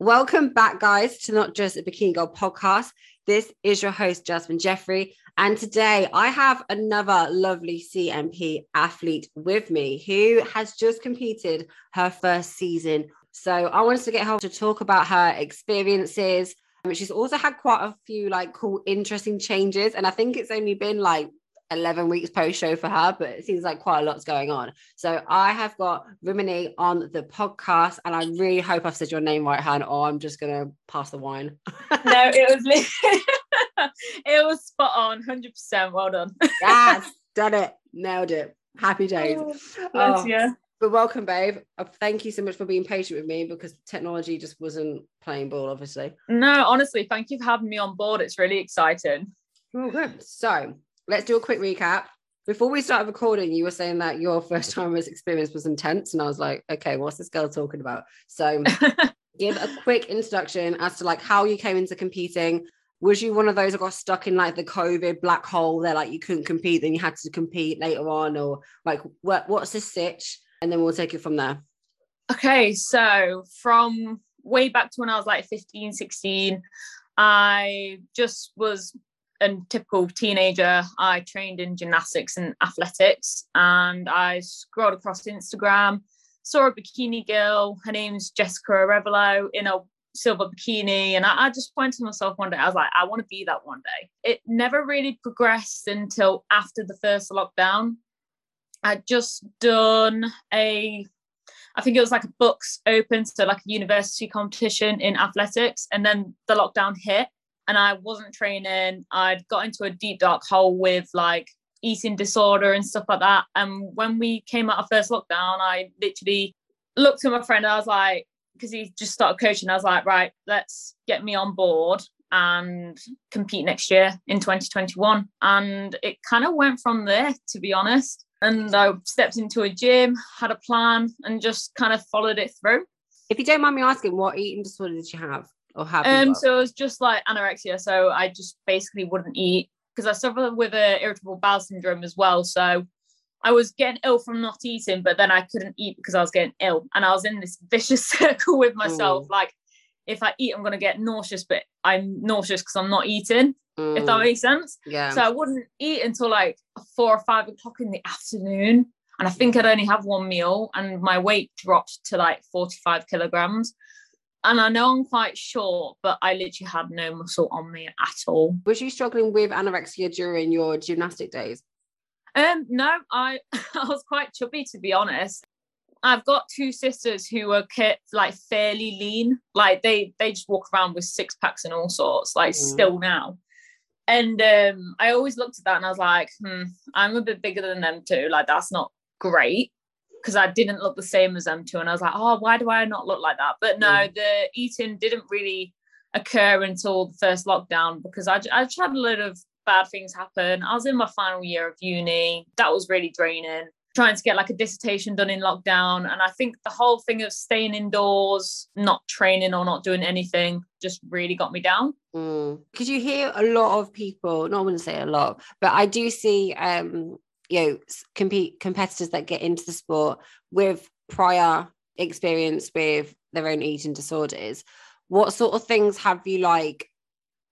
Welcome back, guys, to Not Just a Bikini Girl podcast. This is your host, Jasmine Jeffrey. And today I have another lovely CNP athlete with me who has just competed her first season. So I wanted to get her to talk about her experiences. Um, she's also had quite a few like cool, interesting changes. And I think it's only been like 11 weeks post show for her, but it seems like quite a lot's going on. So I have got Rimini on the podcast, and I really hope I've said your name right, Han, or I'm just gonna pass the wine. no, it was it was spot on, 100%. Well done. yes, done it, nailed it. Happy days. Oh, oh, you. But welcome, babe. Uh, thank you so much for being patient with me because technology just wasn't playing ball, obviously. No, honestly, thank you for having me on board. It's really exciting. Oh, good. So let's do a quick recap. Before we started recording, you were saying that your first timers experience was intense. And I was like, okay, what's this girl talking about? So give a quick introduction as to like how you came into competing. Was you one of those that got stuck in like the COVID black hole there, like you couldn't compete, then you had to compete later on, or like what what's the stitch? And then we'll take it from there. Okay, so from way back to when I was like 15, 16, I just was a typical teenager, I trained in gymnastics and athletics, and I scrolled across Instagram, saw a bikini girl. Her name's Jessica Arevalo in a silver bikini, and I, I just went to myself one day. I was like, I want to be that one day. It never really progressed until after the first lockdown. I'd just done a I think it was like a BUCS open, so like a university competition in athletics, and then the lockdown hit and I wasn't training. I'd got into a deep dark hole with like eating disorder and stuff like that. And when we came out of first lockdown, I literally looked at my friend. I was like, because he just started coaching. I was like, right, let's get me on board and compete next year in 2021. And it kind of went from there, to be honest. And I stepped into a gym, had a plan, and just kind of followed it through. If you don't mind me asking, what eating disorder did you have? Or have um so it was just like anorexia so i just basically wouldn't eat because i suffer with a irritable bowel syndrome as well so i was getting ill from not eating but then i couldn't eat because i was getting ill and i was in this vicious circle with myself mm. like if i eat i'm going to get nauseous but i'm nauseous because i'm not eating mm. if that mm. makes sense yeah so i wouldn't eat until like four or five o'clock in the afternoon and I think I'd only have one meal, and my weight dropped to like 45 kilograms and I know I'm quite short, but I literally had no muscle on me at all. Was you struggling with anorexia during your gymnastic days? Um, no, I I was quite chubby to be honest. I've got two sisters who are kept like fairly lean, like they they just walk around with six packs and all sorts, like mm. still now. And um, I always looked at that and I was like, hmm, I'm a bit bigger than them too. Like that's not great because I didn't look the same as them too. And I was like, oh, why do I not look like that? But no, mm. the eating didn't really occur until the first lockdown because I, I just had a lot of bad things happen. I was in my final year of uni. That was really draining. Trying to get like a dissertation done in lockdown. And I think the whole thing of staying indoors, not training or not doing anything just really got me down. Because mm. you hear a lot of people, not want to say a lot, but I do see um you know compete competitors that get into the sport with prior experience with their own eating disorders. What sort of things have you like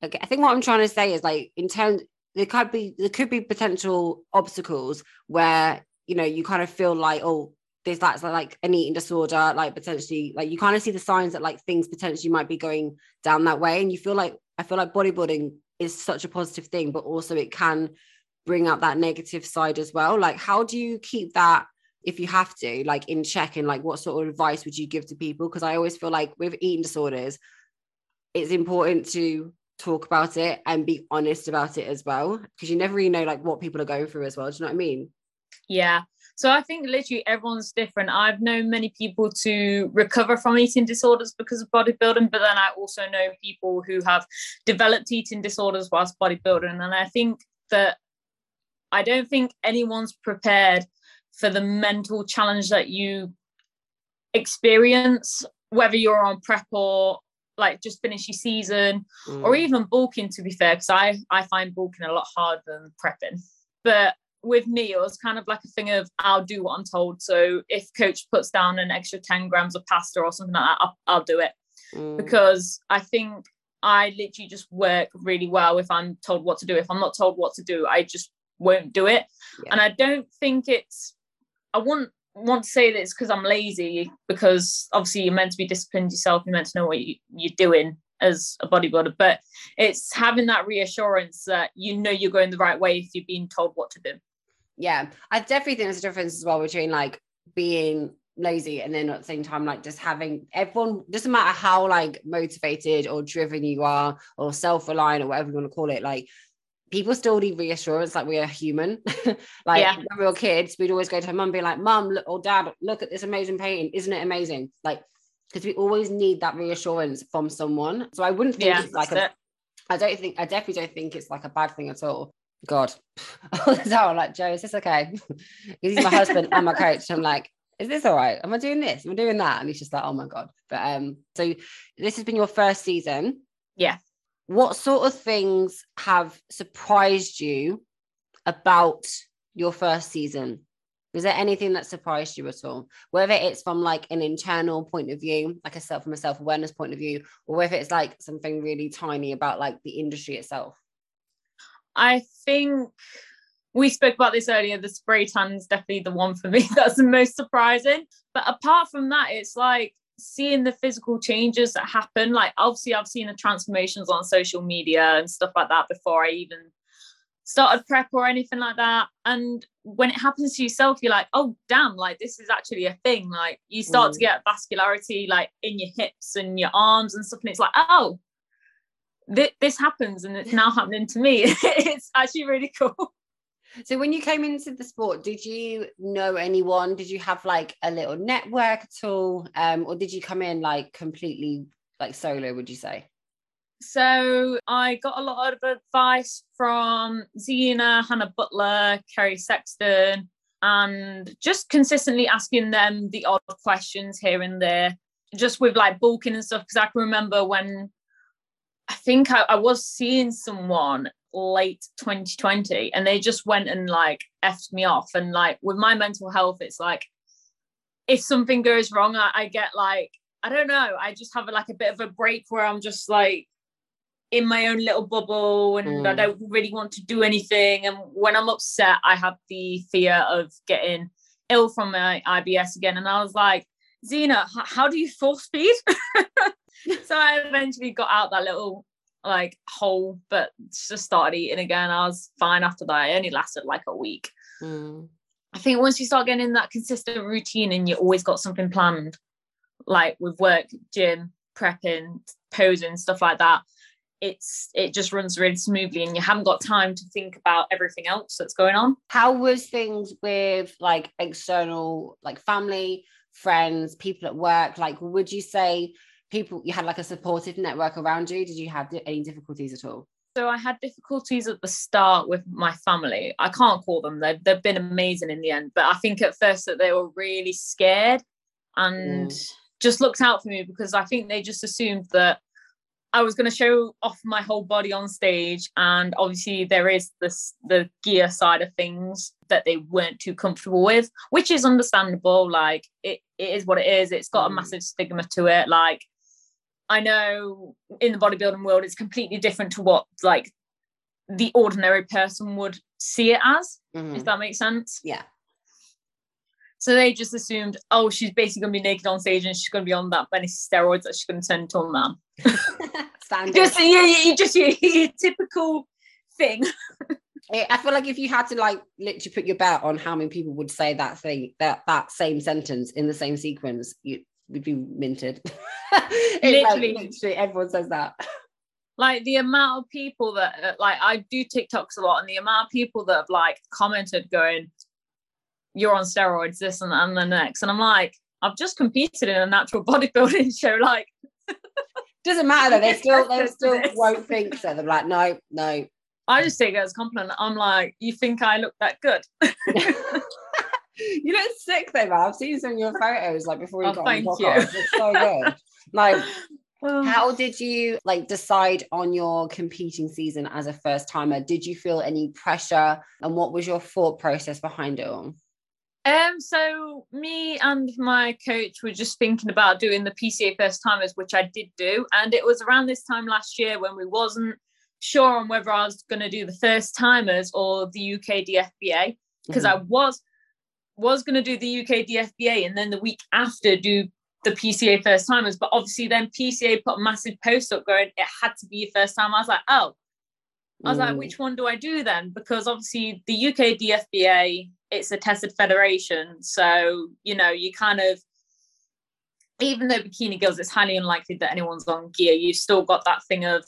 okay, i think what i'm trying to say is like in terms there could be there could be potential obstacles where you know you kind of feel like oh there's that's like an eating disorder like potentially like you kind of see the signs that like things potentially might be going down that way. And you feel like i feel like bodybuilding is such a positive thing but also it can bring up that negative side as well? Like how do you keep that if you have to like in check? And like what sort of advice would you give to people? Because i always feel like with eating disorders it's important to talk about it and be honest about it as well because you never really know like what people are going through as well. Do you know what i mean? Yeah. So I think literally everyone's different. I've known many people to recover from eating disorders because of bodybuilding, but then I also know people who have developed eating disorders whilst bodybuilding. And I think that I don't think anyone's prepared for the mental challenge that you experience, whether you're on prep or like just finish your season mm. or even bulking to be fair because I, I find bulking a lot harder than prepping but with me it was kind of like a thing of i'll do what i'm told so if coach puts down an extra 10 grams of pasta or something like that i'll, I'll do it mm. because I think I literally just work really well if I'm told what to do. If I'm not told what to do, I just won't do it. Yeah. And I don't think it's, I wouldn't want to say that it's because I'm lazy, because obviously you're meant to be disciplined yourself, you're meant to know what you, you're doing as a bodybuilder, but it's having that reassurance that you know you're going the right way if you're being told what to do. Yeah, I definitely think there's a difference as well between like being lazy and then at the same time like just having everyone doesn't matter how like motivated or driven you are or self-reliant or whatever you want to call it like people still need reassurance like we are human. Like yeah. when we were kids we'd always go to our mum and be like mum or dad look at this amazing painting. Isn't it amazing? Like because we always need that reassurance from someone. So i wouldn't think yeah, it's like a, it. I don't think i definitely don't think it's like a bad thing at all. God. All the time like joe is this okay? Because he's my husband? And my coach. I'm like is this all right? Am i doing this? Am i doing that? And he's just like oh my god. But um so this has been your first season. Yeah what sort of things have surprised you about your first season? Was there anything that surprised you at all? Whether it's from like an internal point of view, like a self from a self-awareness point of view, or whether it's like something really tiny about like the industry itself. I think we spoke about this earlier. The spray tan is definitely the one for me that's the most surprising. But apart from that, it's like seeing the physical changes that happen like obviously i've seen the transformations on social media and stuff like that before i even started prep or anything like that. And when it happens to yourself you're like oh damn like this is actually a thing. Like you start mm. to get vascularity like in your hips and your arms and stuff and it's like oh th- this happens and it's now happening to me. It's actually really cool so when you came into the sport, did you know anyone? Did you have like a little network at all? Um, or did you come in like completely like solo, would you say? So I got a lot of advice from Zena, Hannah Butler, Kerry Sexton, and just consistently asking them the odd questions here and there, just with like bulking and stuff. Because I can remember when I think I, I was seeing someone late 2020 and they just went and like effed me off. And like with my mental health it's like if something goes wrong I, I get like I don't know. I just have a, like a bit of a break where I'm just like in my own little bubble and mm. I don't really want to do anything. And when I'm upset I have the fear of getting ill from my IBS again. And I was like Zena how do you force feed so I eventually got out that little like hole, but just started eating again. I was fine after that. It only lasted like a week. Mm. I think once you start getting in that consistent routine and you always got something planned, like with work, gym, prepping, posing, stuff like that, it's it just runs really smoothly and you haven't got time to think about everything else that's going on. How was things with like external like family, friends, people at work? Like would you say people you had like a supportive network around you did you have any difficulties at all so i had difficulties at the start with my family i can't call them they've, they've been amazing in the end but i think at first that they were really scared and mm. just looked out for me because i think they just assumed that I was going to show off my whole body on stage, and obviously there is this the gear side of things that they weren't too comfortable with, which is understandable. Like it, it is what it is. It's got a mm. massive stigma to it. Like I know in the bodybuilding world, it's completely different to what like the ordinary person would see it as, mm-hmm. if that makes sense. Yeah. So they just assumed, oh, she's basically gonna be naked on stage and she's gonna be on that many steroids that she's gonna turn into a man. Standard. just you, you just your, your typical thing. I feel like if you had to like literally put your bet on how many people would say that thing, that that same sentence in the same sequence, you would be minted. literally. Like, literally, everyone says that. Like the amount of people that uh, like I do TikToks a lot, and the amount of people that have like commented going, "You're on steroids," this and, and the next, and I'm like, I've just competed in a natural bodybuilding show. Like, doesn't matter. They still they still won't think so. They're like, no, no. I just take it as a compliment. I'm like, you think I look that good? You look sick though, man. I've seen some of your photos like before you oh, got on the podcast. You. It's so good. like, how did you like decide on your competing season as a first timer? Did you feel any pressure, and what was your thought process behind it all? Um, so me and my coach were just thinking about doing the PCA first timers, which I did do, and it was around this time last year when we wasn't sure on whether I was going to do the first timers or the UK DFBA because mm-hmm. I was was going to do the UK DFBA and then the week after do the PCA first timers. But obviously, then PCA put a massive post up going, it had to be your first time. I was like, oh, I was mm. like, which one do I do then? Because obviously, the UK DFBA, it's a tested federation. So, you know, you kind of, even though bikini girls, it's highly unlikely that anyone's on gear, you've still got that thing of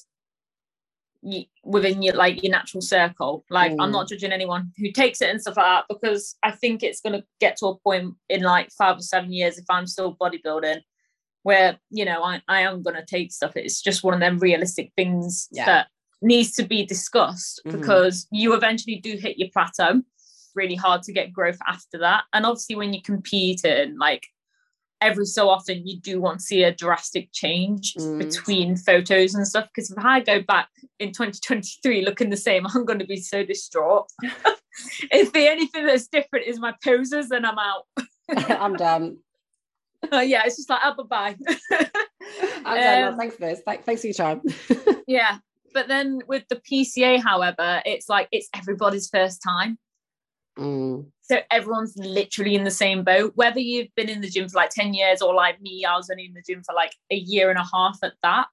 within your like your natural circle like mm. i'm not judging anyone who takes it and stuff like that because i think it's going to get to a point in like five or seven years if i'm still bodybuilding where you know i, I am going to take stuff it's just one of them realistic things yeah. that needs to be discussed mm-hmm. because you eventually do hit your plateau really hard to get growth after that and obviously when you compete in like every so often you do want to see a drastic change mm. between photos and stuff because if i go back in 2023 looking the same i'm going to be so distraught. If the only thing that's different is my poses then i'm out. I'm done. Uh, yeah it's just like oh, bye-bye. I'm done. Um, thanks for this. Thanks for your time. Yeah but then with the pca however it's like it's everybody's first time Mm. So everyone's literally in the same boat. Whether you've been in the gym for like 10 years or like me, I was only in the gym for like a year and a half at that.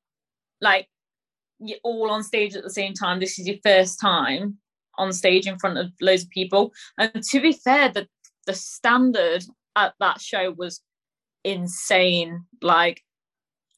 Like you're all on stage at the same time. This is your first time on stage in front of loads of people. And to be fair, the the standard at that show was insane. Like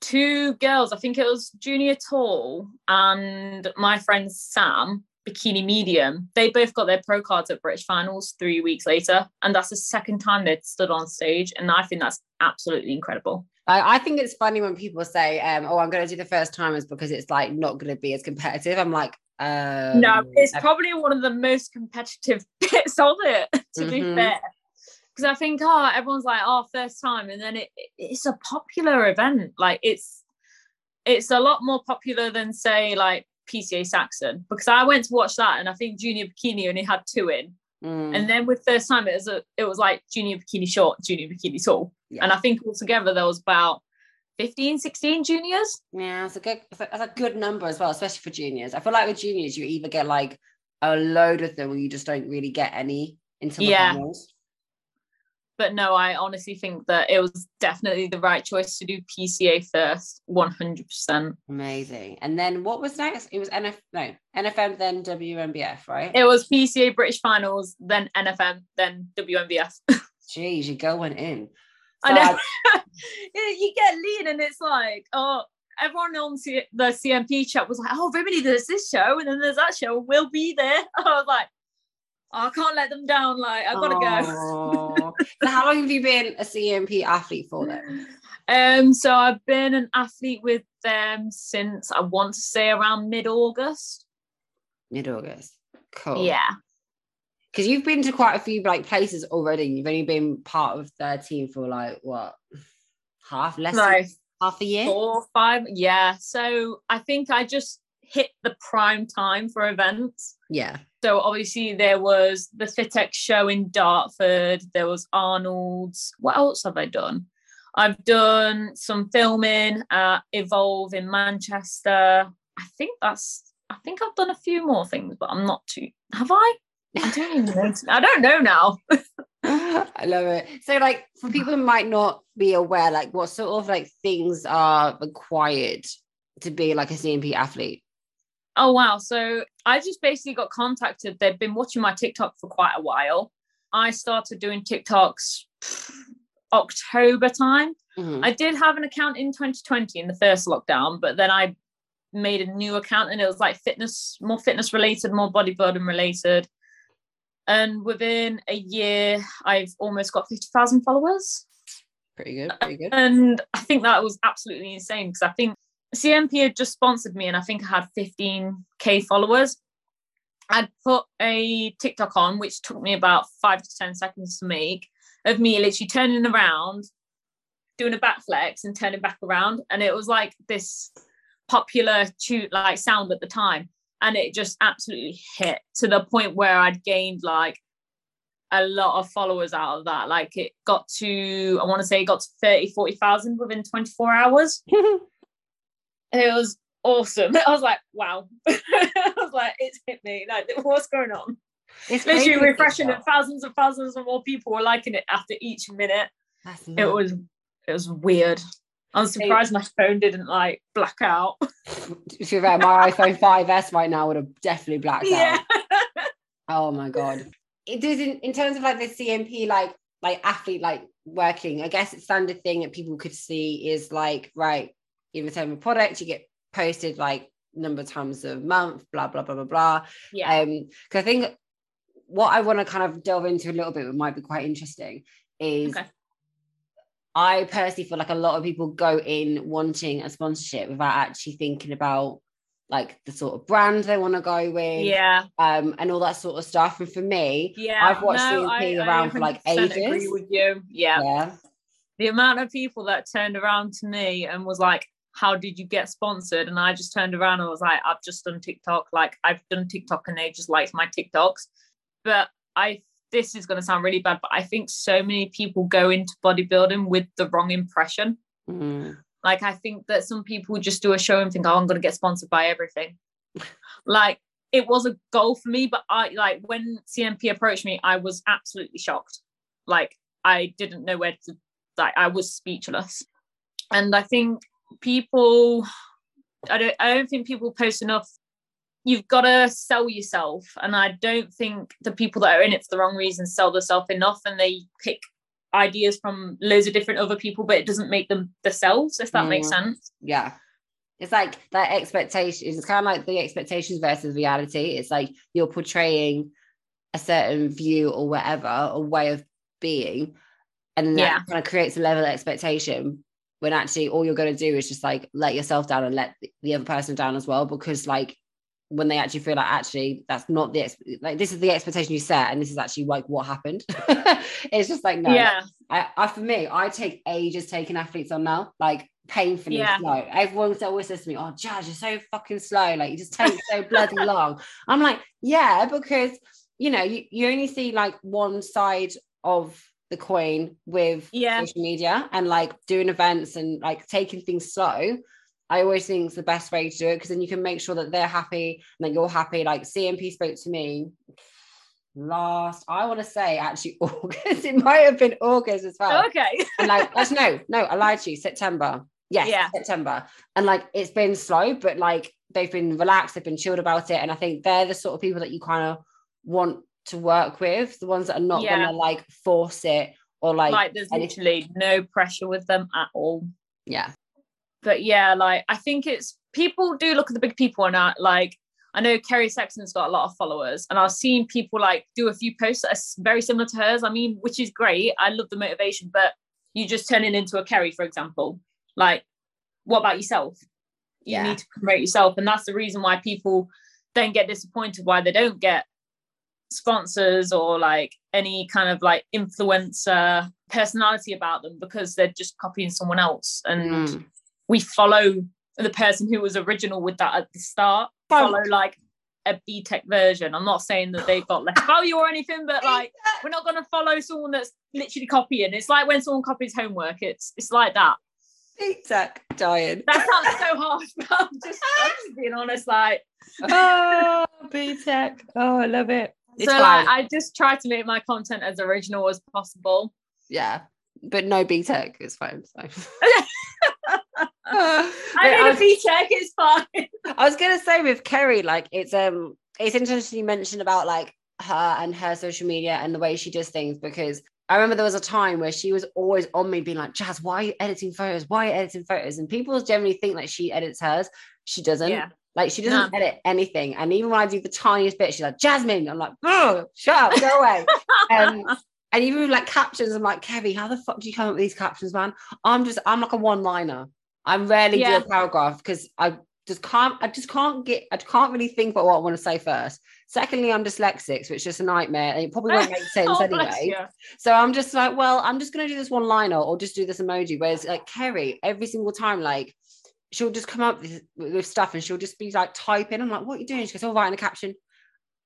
two girls, I think it was Junior Tall and my friend Sam bikini medium, they both got their pro cards at British finals three weeks later. And that's the second time they'd stood on stage. And I think that's absolutely incredible. I, think it's funny when people say, um, oh, I'm going to do the first timers because it's like not going to be as competitive. I'm like, um, no, it's probably one of the most competitive bits of it, to mm-hmm. be fair. Because I think, oh, everyone's like, oh, first time. And then it, it's a popular event. Like it's, it's a lot more popular than say like PCA Saxon because I went to watch that and I think Junior Bikini only had two in. Mm. And then with first time it was a, it was like junior bikini short, junior bikini tall. Yeah. And I think altogether there was about 15, 16 juniors. Yeah, it's a good that's a good number as well, especially for juniors. I feel like with juniors you either get like a load of them or you just don't really get any until the yeah. finals but no, I honestly think that it was definitely the right choice to do PCA first, 100%. Amazing. And then what was next? It was NF, no, NFM, then WMBF, right? It was PCA British Finals, then NFM, then WMBF. Jeez, you're going in. So I know. I... you get lean and it's like, oh, everyone on C- the CNP chat was like, oh, everybody, there's this show and then there's that show. We'll be there. I was like, I can't let them down. Like I've got to go. so how long have you been a CNP athlete for then? Um, so I've been an athlete with them since I want to say around mid-August. Mid-August. Cool. Yeah. Because you've been to quite a few like places already. You've only been part of their team for like what half less no, half a year? Four, five. Yeah. So I think I just hit the prime time for events. Yeah. So obviously there was the Fitex show in Dartford. There was Arnold's. What else have I done? I've done some filming at Evolve in Manchester. I think that's. I think I've done a few more things, but I'm not too. Have I? I don't even know. I don't know now. I love it. So, like, for people who might not be aware, like, what sort of like things are required to be like a CNP athlete? Oh wow. So I just basically got contacted. They've been watching my TikTok for quite a while. I started doing TikToks October time. Mm-hmm. I did have an account in 2020 in the first lockdown, but then I made a new account and it was like fitness, more fitness related, more bodybuilding related. And within a year, I've almost got 50,000 followers. Pretty good, pretty good. And I think that was absolutely insane because I think CNP had just sponsored me, and I think I had 15k followers. I'd put a TikTok on, which took me about five to 10 seconds to make, of me literally turning around, doing a back flex, and turning back around. And it was like this popular tune, like sound at the time. And it just absolutely hit to the point where I'd gained like a lot of followers out of that. Like it got to, I want to say it got to 30, 40,000 within 24 hours. it was awesome. I was like, wow. I was like, it's hit me. Like, what's going on? It's literally refreshing and thousands and thousands of more people were liking it after each minute. It was it was weird. I'm surprised my phone didn't like black out. If you're right, my iPhone 5S right now would have definitely blacked yeah. out. Oh my god. It does in, in terms of like the CNP like like athlete like working, I guess it's standard thing that people could see is like, right, you return a product, you get posted like number of times a month, blah, blah, blah, blah, blah. Yeah. Um, because I think what I want to kind of delve into a little bit, which might be quite interesting, is okay. I personally feel like a lot of people go in wanting a sponsorship without actually thinking about like the sort of brand they want to go with, yeah, um, and all that sort of stuff. And for me, yeah, I've watched no, CNP around for like ages. Agree with you, yeah. yeah. The amount of people that turned around to me and was like, "How did you get sponsored?" And I just turned around and was like, "I've just done TikTok. Like I've done TikTok, and they just liked my TikToks." But I this is going to sound really bad, but I think so many people go into bodybuilding with the wrong impression. Mm. Like, I think that some people just do a show and think, oh, I'm going to get sponsored by everything. like, it was a goal for me, but I like when CNP approached me, I was absolutely shocked. Like, I didn't know where to, like, I was speechless. And I think people, I don't, I don't think people post enough you've got to sell yourself. And I don't think the people that are in it for the wrong reasons sell themselves enough and they pick ideas from loads of different other people, but it doesn't make them themselves, if that mm. makes sense. Yeah. It's like that expectation, it's kind of like the expectations versus reality. It's like you're portraying a certain view or whatever, a way of being. And that yeah. kind of creates a level of expectation when actually all you're going to do is just like let yourself down and let the other person down as well because like when they actually feel like actually that's not the like this is the expectation you set and this is actually like what happened. It's just like no. Yeah. I, I, for me I take ages taking athletes on now like painfully yeah. slow. Everyone always says to me oh Jazz you're so fucking slow. Like you just take so bloody long. I'm like yeah because you know you, you only see like one side of the coin with yeah. social media and like doing events and like taking things slow I always think it's the best way to do it because then you can make sure that they're happy and that you're happy. Like CNP spoke to me last, I want to say actually August. It might have been August as well. Okay. and like, that's no, no, I lied to you. September. Yes, yeah. September. And like it's been slow, but like they've been relaxed, they've been chilled about it. And I think they're the sort of people that you kind of want to work with, the ones that are not yeah. gonna like force it or like like there's anything. literally no pressure with them at all. Yeah but yeah, like I think it's people do look at the big people and are like I know Kerry Sexton's got a lot of followers, and I've seen people like do a few posts that are very similar to hers. I mean, which is great. I love the motivation, but you just turn it into a Kerry, for example. Like, what about yourself? You yeah. need to promote yourself, and that's the reason why people then get disappointed why they don't get sponsors or like any kind of like influencer personality about them because they're just copying someone else and mm we follow the person who was original with that at the start. Follow like a BTEC version. I'm not saying that they've got less value or anything, but like we're not going to follow someone that's literally copying. It's like when someone copies homework. It's it's like that. BTEC dying. That sounds so harsh, but I'm just, I'm just being honest. Like, oh, BTEC. Oh, I love it. It's so like, I just try to make my content as original as possible. Yeah, but no BTEC is fine. So. I need a B check. It's fine. I was gonna say with Kerry, like it's um, it's interesting you mentioned about like her and her social media and the way she does things because I remember there was a time where she was always on me being like, Jazz, why are you editing photos? Why are you editing photos? And people generally think that she edits hers. She doesn't. Yeah. Like she doesn't no. edit anything. And even when I do the tiniest bit, she's like, Jasmine. I'm like, oh, shut up, go away. um, and even with like captions, I'm like, Kevin, how the fuck do you come up with these captions, man? I'm just, I'm like a one-liner. I'm rarely yeah. do a paragraph because I just can't I just can't get I can't really think about what I want to say first. Secondly, I'm dyslexic, so it's just a nightmare and it probably won't make sense oh, anyway. So I'm just like, well, I'm just gonna do this one liner or just do this emoji. Whereas like Kerry, every single time, like she'll just come up with, with stuff and she'll just be like typing. I'm like, what are you doing? She goes, oh, writing a caption.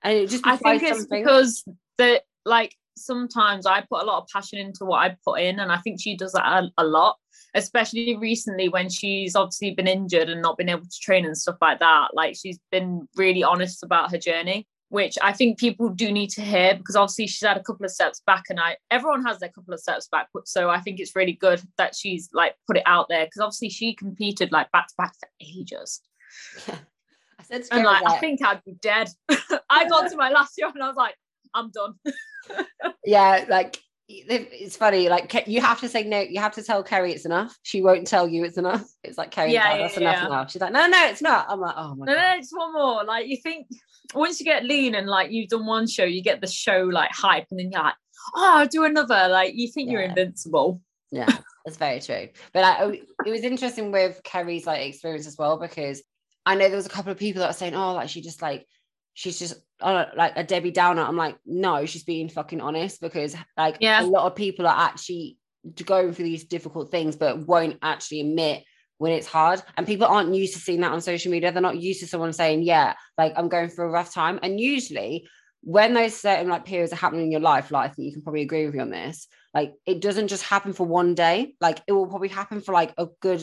And it just I think it's because the like sometimes I put a lot of passion into what I put in, and I think she does that a, a, lot, especially recently when she's obviously been injured and not been able to train and stuff like that. Like she's been really honest about her journey, which I think people do need to hear because obviously she's had a couple of steps back, and I everyone has their couple of steps back. So I think it's really good that she's like put it out there because obviously she competed like back to back for ages. yeah. I said and like, I think I'd be dead. I got to my last year and I was like, I'm done. yeah, like it's funny. Like you have to say no. You have to tell Kerry it's enough. She won't tell you it's enough. It's like Kerry, yeah, yeah that's yeah, enough now. She's like, no, no, it's not. I'm like, oh my no, god. No, it's one more. Like you think once you get lean and like you've done one show, you get the show like hype, and then you're like, oh, I'll do another. Like you think you're invincible. Yeah, that's very true. But like, it was interesting with Kerry's like experience as well because I know there was a couple of people that were saying, oh, like she just like she's just uh, like a Debbie Downer. I'm like, no, she's being fucking honest because like yeah. a lot of people are actually going through these difficult things, but won't actually admit when it's hard. And people aren't used to seeing that on social media. They're not used to someone saying, yeah, like I'm going through a rough time. And usually when those certain like periods are happening in your life, like I think you can probably agree with me on this, like it doesn't just happen for one day. Like it will probably happen for like a good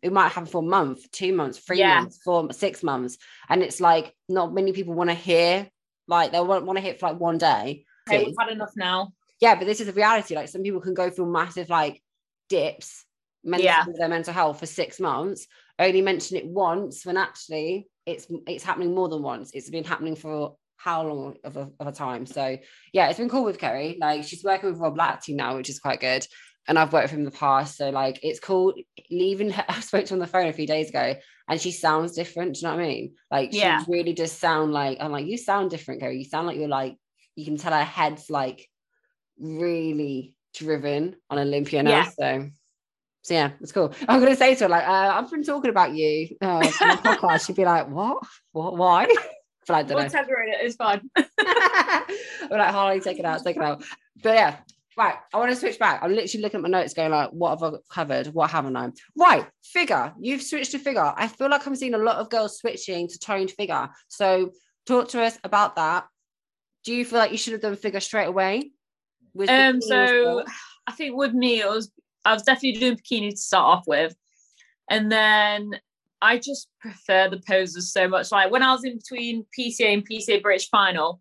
it might happen for a month, two months, three yeah. months, four, six months. And it's like not many people want to hear, like they won't want to hit for like one day. Hey, we've had enough now. Yeah, but this is the reality. Like some people can go through massive like dips mentally yeah. their mental health for six months, only mention it once when actually it's it's happening more than once. It's been happening for how long of a, of a time. So yeah, it's been cool with Kerry. Like she's working with Rob Lacty now, which is quite good and I've worked with him in the past. So like it's cool leaving her. I spoke to her on the phone a few days ago and she sounds different. Do you know what I mean? Like yeah. she really does sound like I'm like, you sound different, Kerry. You sound like you're like, you can tell her head's like really driven on Olympia now. Yeah. So so yeah, it's cool. I'm gonna say to her, like, uh, I've been talking about you uh, podcast. She'd be like, What? What why? but I don't we'll know. it, it's fine. We're like, Harley, take it out, take it out. But yeah, Right, I want to switch back. I'm literally looking at my notes, going like, "What have I covered? What haven't I?" Right, figure. You've switched to figure. I feel like I'm seeing a lot of girls switching to toned figure. So, talk to us about that. Do you feel like you should have done figure straight away? Um, so I think with me, it was I was definitely doing bikini to start off with, and then I just prefer the poses so much. Like when I was in between PCA and PCA British Final,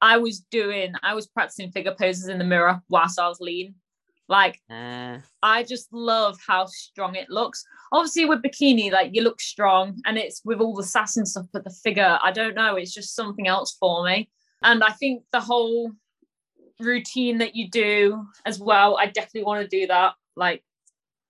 I was doing, I was practicing figure poses in the mirror whilst I was lean. Like, uh. I just love how strong it looks. Obviously, with bikini, like you look strong and it's with all the sass and stuff, but the figure, I don't know, it's just something else for me. And I think the whole routine that you do as well, I definitely want to do that. Like,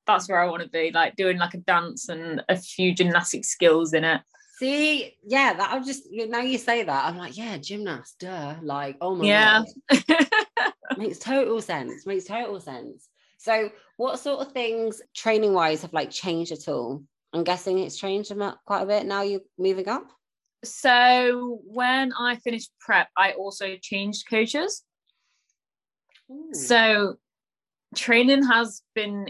that's where I want to be, like doing like a dance and a few gymnastic skills in it. See, yeah, that I'm just now you say that I'm like, yeah, gymnast, duh. Like, oh my yeah. makes total sense. Makes total sense. So, what sort of things training wise have like changed at all? I'm guessing it's changed quite a bit now. You're moving up. So when I finished prep, I also changed coaches. Ooh. So training has been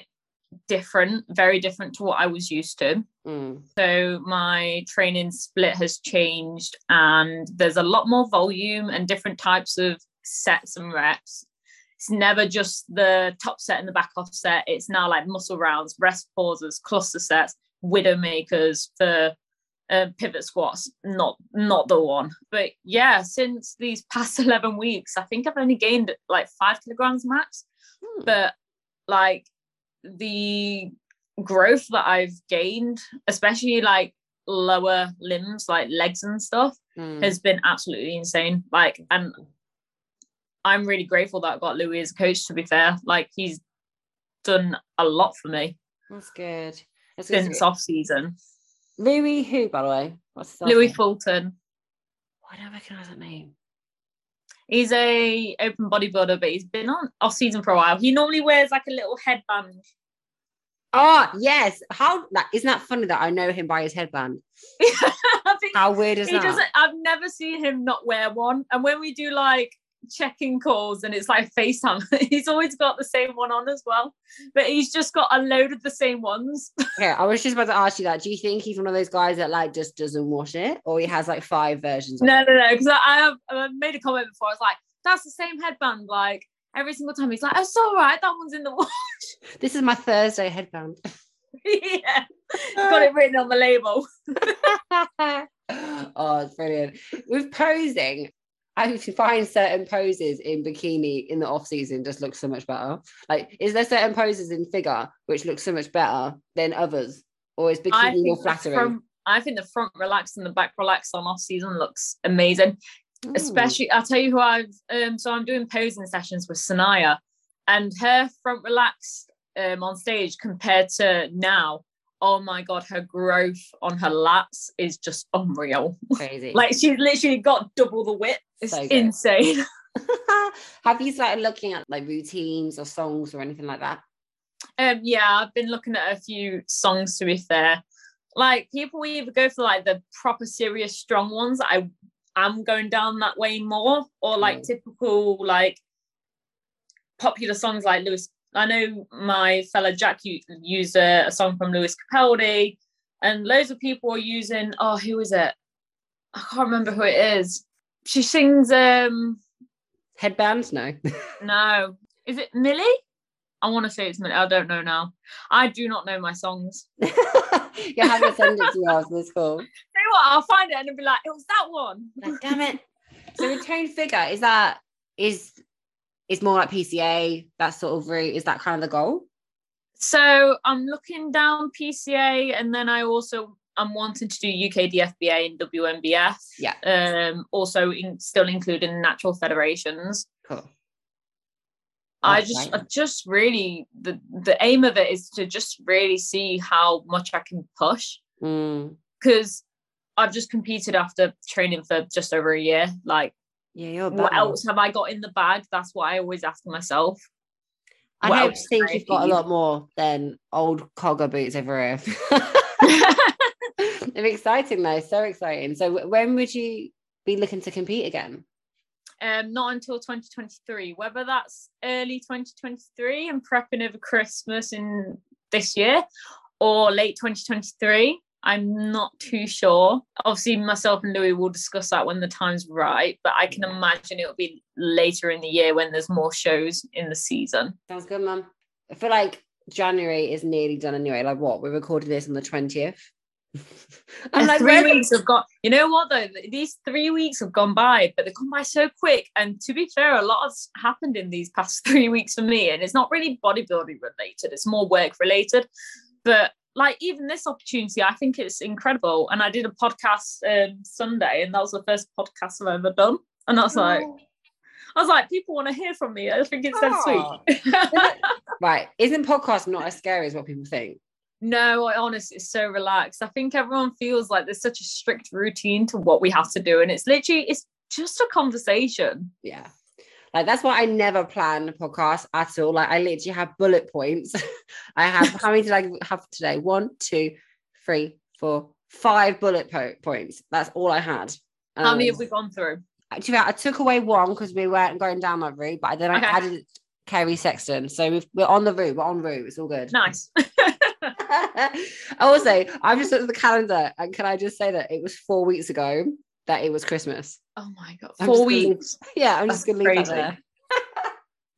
different, very different to what I was used to. Mm. So my training split has changed, and there's a lot more volume and different types of sets and reps. It's never just the top set and the back off set. It's now like muscle rounds, rest pauses, cluster sets, widow makers for uh, pivot squats. Not not the one. But yeah, since these past eleven weeks, I think I've only gained like five kilograms max. Hmm. But like the growth that I've gained, especially like lower limbs, like legs and stuff, mm. has been absolutely insane. Like, and I'm really grateful that I got Louis as a coach, to be fair. Like, he's done a lot for me. That's good. That's since off season. Louis, who, by the way? What's Louis name? Fulton. Why don't I recognize that name? He's a open bodybuilder, but he's been on off season for a while. He normally wears like a little headband. Oh yes, how like isn't that funny that I know him by his headband? how weird is he that? Doesn't, I've never seen him not wear one. And when we do like checking calls and it's like FaceTime. he's always got the same one on as well, but he's just got a load of the same ones. yeah, I was just about to ask you that. Do you think he's one of those guys that like just doesn't wash it, or he has like five versions? no, no, no. Because I, I, have I made a comment before. I was like, that's the same headband. Like every single time he's like, it's all right, that one's in the wash. This is my Thursday headband. yeah. Got it written on the label. oh, it's brilliant. With posing, I find certain poses in bikini in the off season just look so much better. Like, is there certain poses in figure which look so much better than others, or is bikini more flattering? Front, I think the front relax and the back relax on off season looks amazing. Ooh. Especially, I'll tell you who I've. Um, so I'm doing posing sessions with Sanaya, and her front relaxed um, on stage compared to now oh my god, her growth on her lats is just unreal. Crazy. like she's literally got double the width. It's so insane. Have you started looking at like routines or songs or anything like that? Um, yeah, I've been looking at a few songs to be fair. Like people we either go for like the proper serious strong ones. I am going down that way more, or like mm. typical like popular songs like Lewis I know my fellow Jack used a, a song from Lewis Capaldi, and loads of people are using. Oh, who is it? I can't remember who it is. She sings. um Headbands? No. no. Is it Millie? I want to say it's Millie. I don't know now. I do not know my songs. you have to send it to me after this call. Say what? I'll find it and I'll be like, it was that one. Like, damn it. So retain figure is that is it's more like PCA, that sort of route. Is that kind of the goal? So I'm looking down PCA, and then I also I'm wanting to do UK DFBA and WMBF. Yeah. Um. Also, in, still including natural federations. Cool. I just, I just really the the aim of it is to just really see how much I can push. Because mm. I've just competed after training for just over a year. Like yeah, what else have I got in the bag? That's what I always ask myself. I what don't think you've got a lot more than old cogger boots over here. They're exciting though, so exciting. So when would you be looking to compete again? Um, not until 2023. Whether that's early 2023 and prepping over Christmas in this year, or late 2023. I'm not too sure. Obviously, myself and Louis will discuss that when the time's right, but I can imagine it'll be later in the year when there's more shows in the season. Sounds good, mum. I feel like January is nearly done anyway. Like what? We're recording this on the 20th. I'm like, three weeks have got. You know what though? These three weeks have gone by, but they've gone by so quick. And to be fair, a lot has happened in these past three weeks for me, and it's not really bodybuilding related. It's more work related. But like even this opportunity, I think it's incredible. And I did a podcast um, Sunday, and that was the first podcast I've ever done. And I was like, oh. I was like, people want to hear from me. I think it's so oh. sweet. right. Isn't podcast not as scary as what people think? No, I honestly, it's so relaxed. I think everyone feels like there's such a strict routine to what we have to do. And it's literally, it's just a conversation. Yeah. Like that's why I never plan a podcast at all. Like I literally have bullet points. I have how many did I have today? One, two, three, four, five bullet po- points. That's all I had. Um, how many have we gone through? Actually, I took away one because we weren't going down that route, but then I okay. added Kerry Sexton. So we are on the route. We're on route. It's all good. Nice. also, I've just looked at the calendar, and can I just say that it was four weeks ago that it was Christmas. Oh my god, 4 weeks. Gonna, yeah, I'm That's just gonna leave that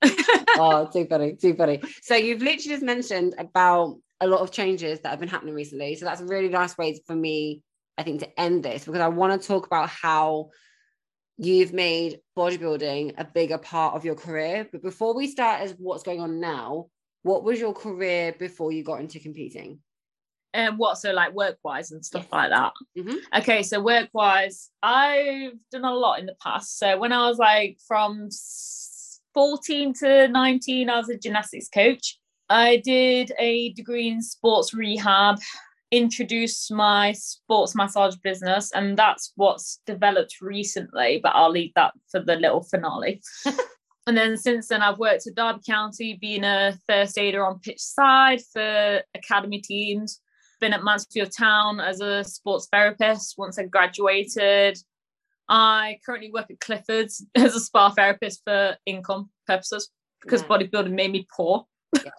there. oh, too funny, too funny. So you've literally just mentioned about a lot of changes that have been happening recently. So that's a really nice way for me, I think, to end this because I want to talk about how you've made bodybuilding a bigger part of your career. But before we start as what's going on now, what was your career before you got into competing? Um, what so like work wise and stuff yes. like that? Mm-hmm. okay so work wise i've done a lot in the past. So when i was like from 14 to 19 i was a gymnastics coach. I did a degree in sports rehab introduced my sports massage business and that's what's developed recently but i'll leave that for the little finale. And then since then i've worked at derby county being a first aider on pitch side for academy teams been at Mansfield Town as a sports therapist once I graduated. I currently work at Clifford's as a spa therapist for income purposes because yeah. bodybuilding made me poor. Yeah.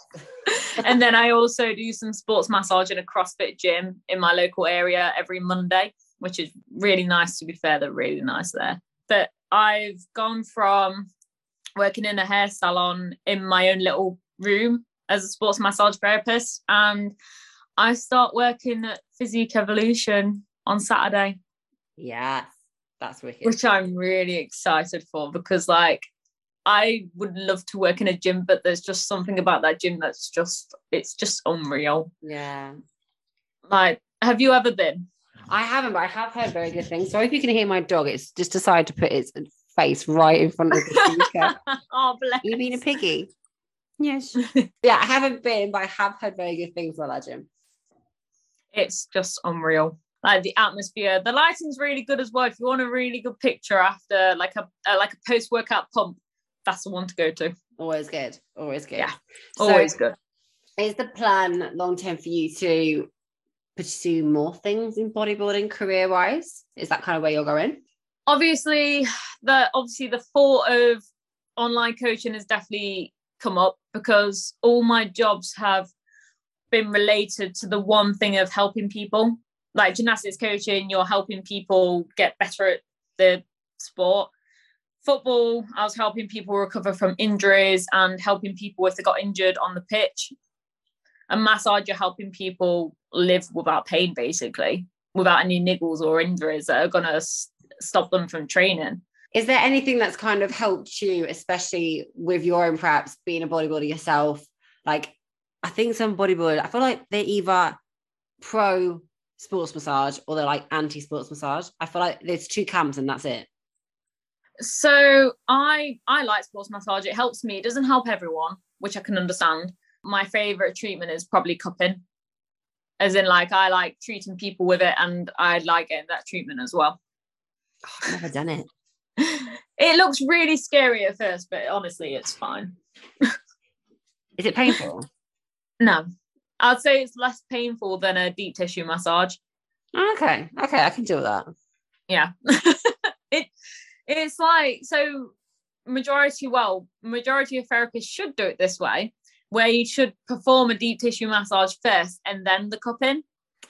and then I also do some sports massage in a CrossFit gym in my local area every Monday, which is really nice to be fair. They're really nice there. But I've gone from working in a hair salon in my own little room as a sports massage therapist. And I start working at Physique Evolution on Saturday. Yeah, that's wicked. Which I'm really excited for because, like, I would love to work in a gym, but there's just something about that gym that's just, it's just unreal. Yeah. Like, have you ever been? I haven't, but I have heard very good things. So if you can hear my dog, it's just decided to put its face right in front of the speaker. oh, bless. you being a piggy? Yes. yeah, I haven't been, but I have heard very good things about that gym. It's just unreal. Like the atmosphere, the lighting's really good as well. If you want a really good picture after like a, a like a post workout pump, that's the one to go to. Always good. Always good. Yeah. Always good. Is the plan long term for you to pursue more things in bodybuilding career wise? Is that kind of where you're going? Obviously, the obviously the thought of online coaching has definitely come up because all my jobs have been related to the one thing of helping people. Like gymnastics coaching, you're helping people get better at the sport. Football, I was helping people recover from injuries and helping people if they got injured on the pitch. And massage, you're helping people live without pain, basically, without any niggles or injuries that are going to stop them from training. Is there anything that's kind of helped you, especially with your own perhaps being a bodybuilder yourself? Like, I think some bodybuilders, I feel like they're either pro sports massage or they're like anti sports massage. I feel like there's two camps and that's it. So I I like sports massage. It helps me. It doesn't help everyone, which I can understand. My favorite treatment is probably cupping as in like I like treating people with it and I like getting that treatment as well. Oh, I've never done it. it looks really scary at first, but honestly, it's fine. Is it painful? No, I'd say it's less painful than a deep tissue massage. Okay, okay, I can do that. Yeah, it it's like so. Majority, well, majority of therapists should do it this way, where you should perform a deep tissue massage first and then the cupping.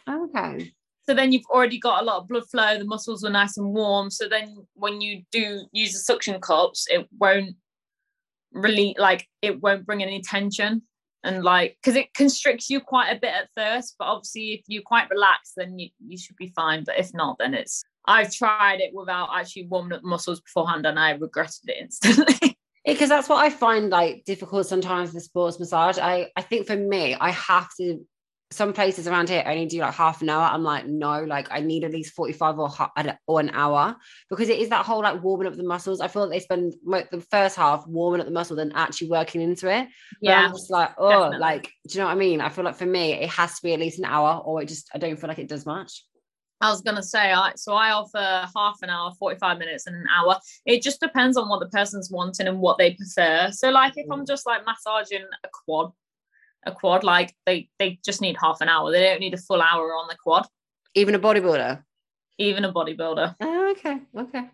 Okay. So then you've already got a lot of blood flow, the muscles are nice and warm. So then when you do use the suction cups, it won't really like it won't bring any tension and like because it constricts you quite a bit at first but obviously if you're quite relaxed then you, you should be fine but if not then it's i've tried it without actually warming up muscles beforehand and i regretted it instantly because that's what I find like difficult sometimes with sports massage. I I think for me, I have to. Some places around here only do like half an hour. I'm like, no, like I need at least 45 or, or an hour because it is that whole like warming up the muscles. I feel like they spend the first half warming up the muscle, then actually working into it. Yeah. I'm just like, oh, definitely. like, do you know what I mean? I feel like for me, it has to be at least an hour or it just, I don't feel like it does much. I was gonna say, I so I offer half an hour, forty-five minutes, and an hour. It just depends on what the person's wanting and what they prefer. So, like, if I'm mm. just like massaging a quad, a quad, like they they just need half an hour. They don't need a full hour on the quad. Even a bodybuilder. Even a bodybuilder. Oh, okay, okay.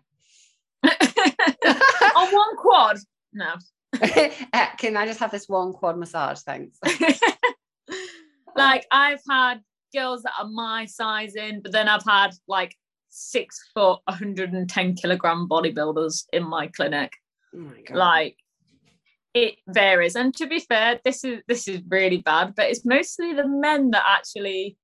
on one quad, no. Uh, can I just have this one quad massage? Thanks. like I've had girls that are my size in, but then I've had like six foot, 110 kilogram bodybuilders in my clinic. Oh my like it varies. And to be fair, this is this is really bad, but it's mostly the men that actually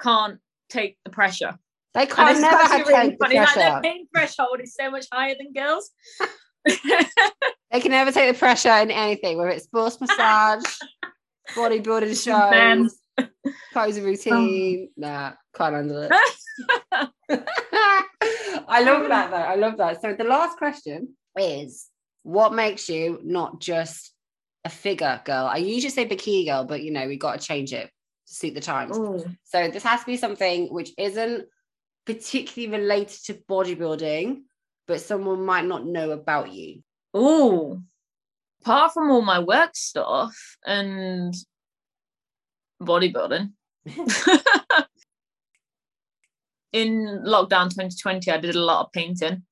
can't take the pressure. They can't never have really take funny. The pressure. Like their pain threshold is so much higher than girls. they can never take the pressure in anything, whether it's sports massage, bodybuilding shows. A routine. Oh. Nah, can't handle it. I love that though. I love that. So the last question is what makes you not just a figure girl? I usually say bikini girl, but you know, we've got to change it to suit the times. Ooh. So this has to be something which isn't particularly related to bodybuilding, but someone might not know about you. Oh, apart from all my work stuff and bodybuilding. in lockdown 2020, I did a lot of painting.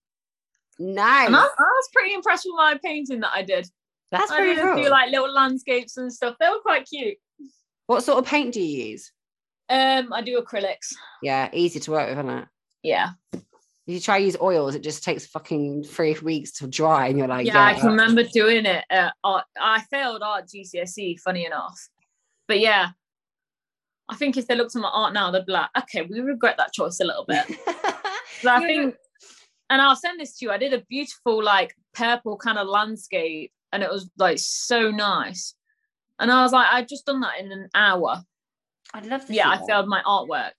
Nice. I, I was pretty impressed with my painting that I did. That's I pretty did cool. a few like little landscapes and stuff. They were quite cute. What sort of paint do you use? Um, I do acrylics. Yeah, easy to work with, isn't it? Yeah. If you try to use oils, it just takes fucking three weeks to dry, and you're like, yeah, I can remember doing it. At art. I failed art GCSE, funny enough, but yeah, I think if they looked at my art now, they'd be like, okay, we regret that choice a little bit. But I think, and I'll send this to you. I did a beautiful like purple kind of landscape, and it was like so nice. And I was like, I've just done that in an hour. I'd love to. Yeah, I failed my artwork.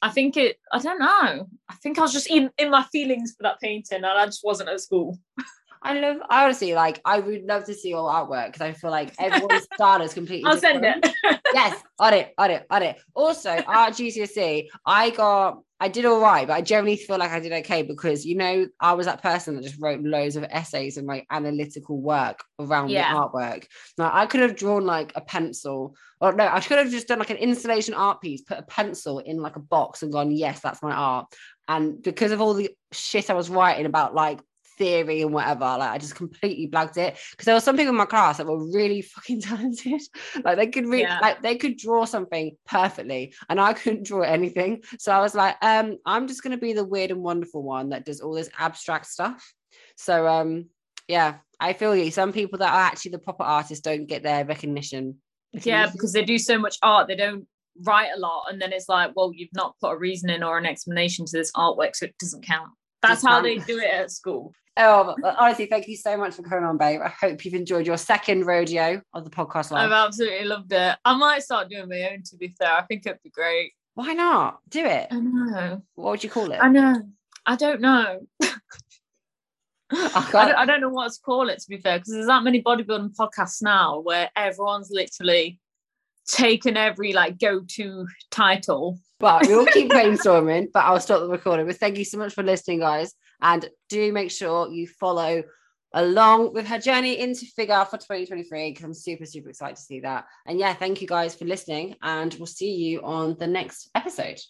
I think it. I don't know. I think I was just in in my feelings for that painting, and I just wasn't at school. I love. I honestly like. I would love to see your artwork because I feel like everyone's style is completely. I'll different. send it. yes, on it, on it, on it. Also, art GCSE, I got. I did all right, but I generally feel like I did okay because you know I was that person that just wrote loads of essays and like analytical work around Yeah. the artwork. Now I could have drawn like a pencil, or no, I could have just done like an installation art piece, put a pencil in like a box and gone, yes, that's my art. And because of all the shit I was writing about like theory and whatever, like I just completely blagged it. Because there were some people in my class that were really fucking talented. like they could read, Yeah. like they could draw something perfectly, and I couldn't draw anything. So I was like, um, I'm just gonna be the weird and wonderful one that does all this abstract stuff. So um, yeah, I feel you. Some people that are actually the proper artists don't get their recognition. yeah, because they do so much art, they don't write a lot, and then it's like, well, you've not put a reasoning or an explanation to this artwork, so it doesn't count. That's how they do it at school. Oh, honestly, thank you so much for coming on, babe. I hope you've enjoyed your second rodeo of the podcast Live. I've absolutely loved it. I might start doing my own. To be fair, I think it'd be great. Why not? Do it. I know. What would you call it? I know. I don't know. I I don't, I don't know what to call it. To be fair, because there's that many bodybuilding podcasts now where everyone's literally taken every like go-to title. But we'll keep brainstorming, but I'll stop the recording. But thank you so much for listening, guys. And do make sure you follow along with her journey into figure for 2023 because I'm super, super excited to see that. And yeah, thank you guys for listening, and we'll see you on the next episode.